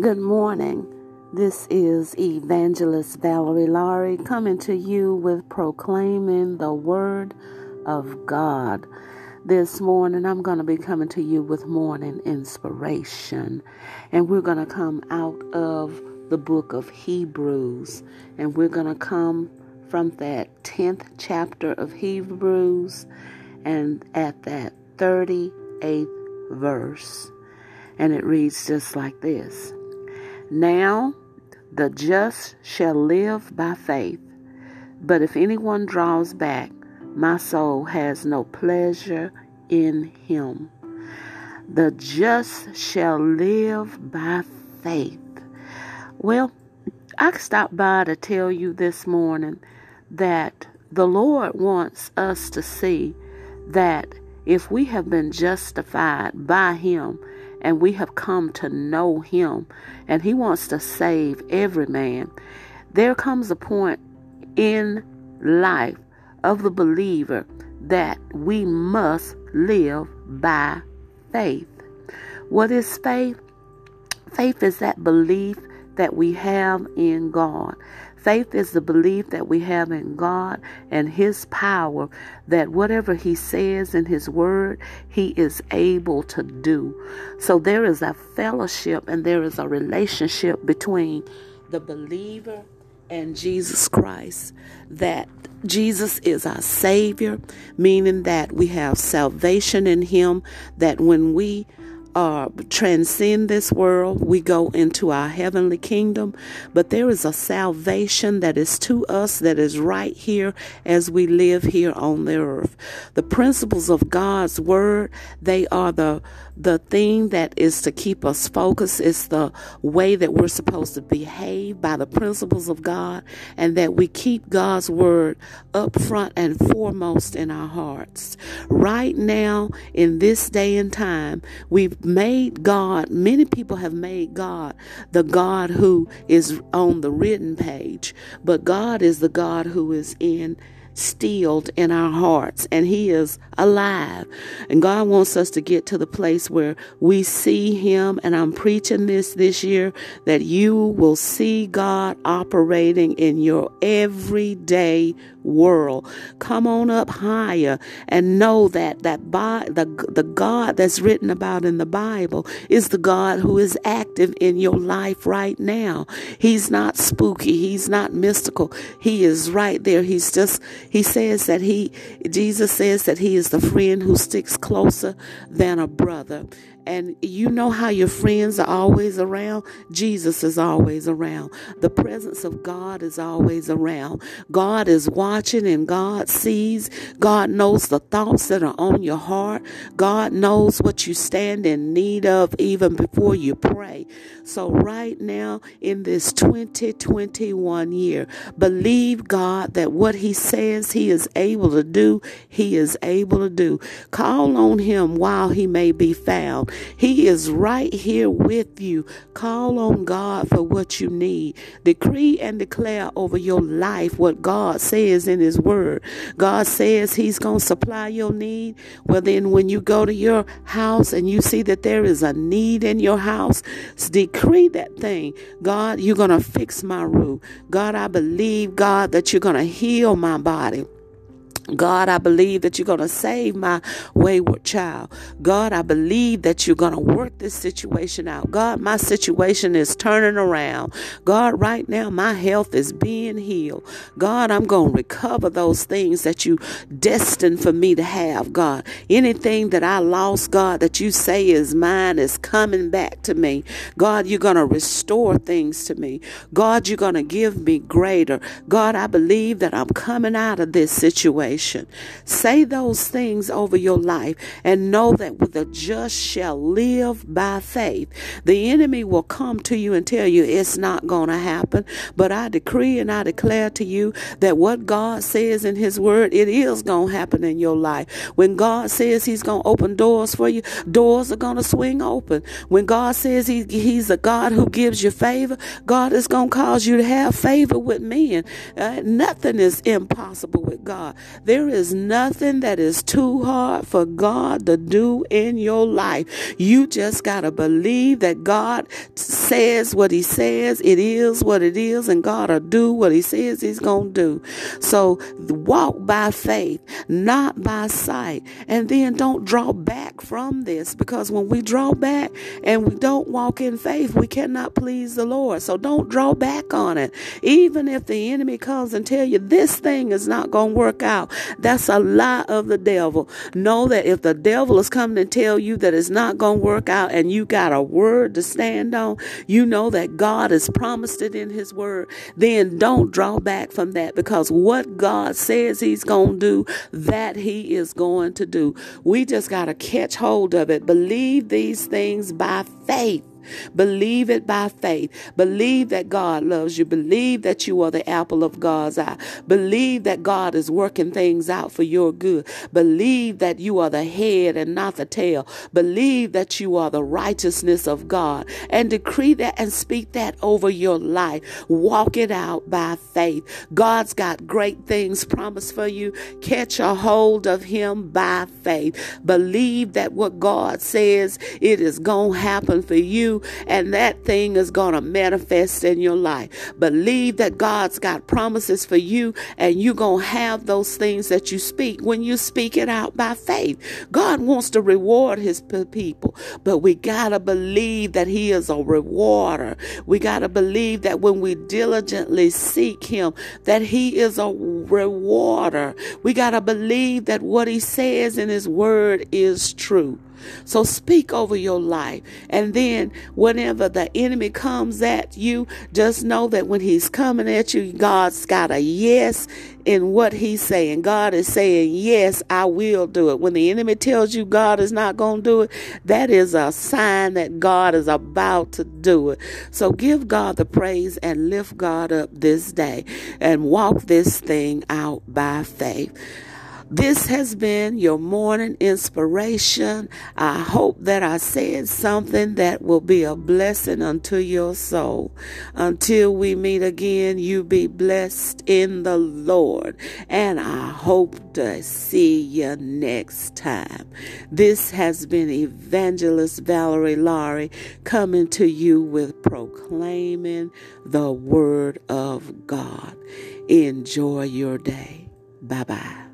Good morning. This is Evangelist Valerie Laurie coming to you with proclaiming the Word of God. This morning, I'm going to be coming to you with morning inspiration, and we're going to come out of the book of Hebrews, and we're going to come from that 10th chapter of Hebrews and at that 38th verse. And it reads just like this Now the just shall live by faith. But if anyone draws back, my soul has no pleasure in him. The just shall live by faith. Well, I stopped by to tell you this morning that the Lord wants us to see that if we have been justified by Him and we have come to know Him and He wants to save every man, there comes a point in life of the believer that we must live by faith. What is faith? Faith is that belief that we have in God. Faith is the belief that we have in God and His power, that whatever He says in His Word, He is able to do. So there is a fellowship and there is a relationship between the believer and Jesus Christ, that Jesus is our Savior, meaning that we have salvation in Him, that when we uh, transcend this world. We go into our heavenly kingdom. But there is a salvation that is to us that is right here as we live here on the earth. The principles of God's word, they are the the thing that is to keep us focused. It's the way that we're supposed to behave by the principles of God and that we keep God's word up front and foremost in our hearts. Right now, in this day and time, we've made God, many people have made God the God who is on the written page, but God is the God who is in instilled in our hearts and he is alive. And god wants us to get to the place where we see him and i'm preaching this this year that you will see god operating in your everyday world. Come on up higher and know that that by, the, the god that's written about in the bible is the god who is active in your life right now. He's not spooky. He's not mystical. He is right there. He's just he says that he, Jesus says that he is the friend who sticks closer than a brother. And you know how your friends are always around? Jesus is always around. The presence of God is always around. God is watching and God sees. God knows the thoughts that are on your heart. God knows what you stand in need of even before you pray. So, right now in this 2021 year, believe God that what He says He is able to do, He is able to do. Call on Him while He may be found. He is right here with you. Call on God for what you need. Decree and declare over your life what God says in His Word. God says He's going to supply your need. Well, then, when you go to your house and you see that there is a need in your house, decree that thing. God, you're going to fix my roof. God, I believe, God, that you're going to heal my body. God, I believe that you're going to save my wayward child. God, I believe that you're going to work this situation out. God, my situation is turning around. God, right now, my health is being healed. God, I'm going to recover those things that you destined for me to have. God, anything that I lost, God, that you say is mine is coming back to me. God, you're going to restore things to me. God, you're going to give me greater. God, I believe that I'm coming out of this situation situation. Say those things over your life and know that the just shall live by faith. The enemy will come to you and tell you it's not going to happen. But I decree and I declare to you that what God says in His Word, it is going to happen in your life. When God says He's going to open doors for you, doors are going to swing open. When God says he, He's a God who gives you favor, God is going to cause you to have favor with men. Uh, nothing is impossible with God. There is nothing that is too hard for God to do in your life. You just got to believe that God says what He says, it is what it is, and God will do what He says He's going to do. So walk by faith, not by sight. And then don't draw back from this because when we draw back and we don't walk in faith, we cannot please the Lord. So don't draw back on it. Even if the enemy comes and tell you this thing is not going to work out, that's a lie of the devil. Know that if the devil is coming to tell you that it's not going to work out and you got a word to stand on, you know that God has promised it in his word, then don't draw back from that because what God says he's going to do, that he is going to do. We just got to catch hold of it. Believe these things by faith. Believe it by faith. Believe that God loves you. Believe that you are the apple of God's eye. Believe that God is working things out for your good. Believe that you are the head and not the tail. Believe that you are the righteousness of God and decree that and speak that over your life. Walk it out by faith. God's got great things promised for you. Catch a hold of Him by faith. Believe that what God says it is going to happen for you and that thing is going to manifest in your life. Believe that God's got promises for you, and you're going to have those things that you speak when you speak it out by faith. God wants to reward his people, but we got to believe that he is a rewarder. We got to believe that when we diligently seek him, that he is a rewarder. We got to believe that what he says in his word is true. So speak over your life. And then whenever the enemy comes at you, just know that when he's coming at you, God's got a yes in what he's saying. God is saying, Yes, I will do it. When the enemy tells you God is not going to do it, that is a sign that God is about to do it. So give God the praise and lift God up this day and walk this thing out by faith. This has been your morning inspiration. I hope that I said something that will be a blessing unto your soul. Until we meet again, you be blessed in the Lord. And I hope to see you next time. This has been Evangelist Valerie Laurie coming to you with proclaiming the Word of God. Enjoy your day. Bye bye.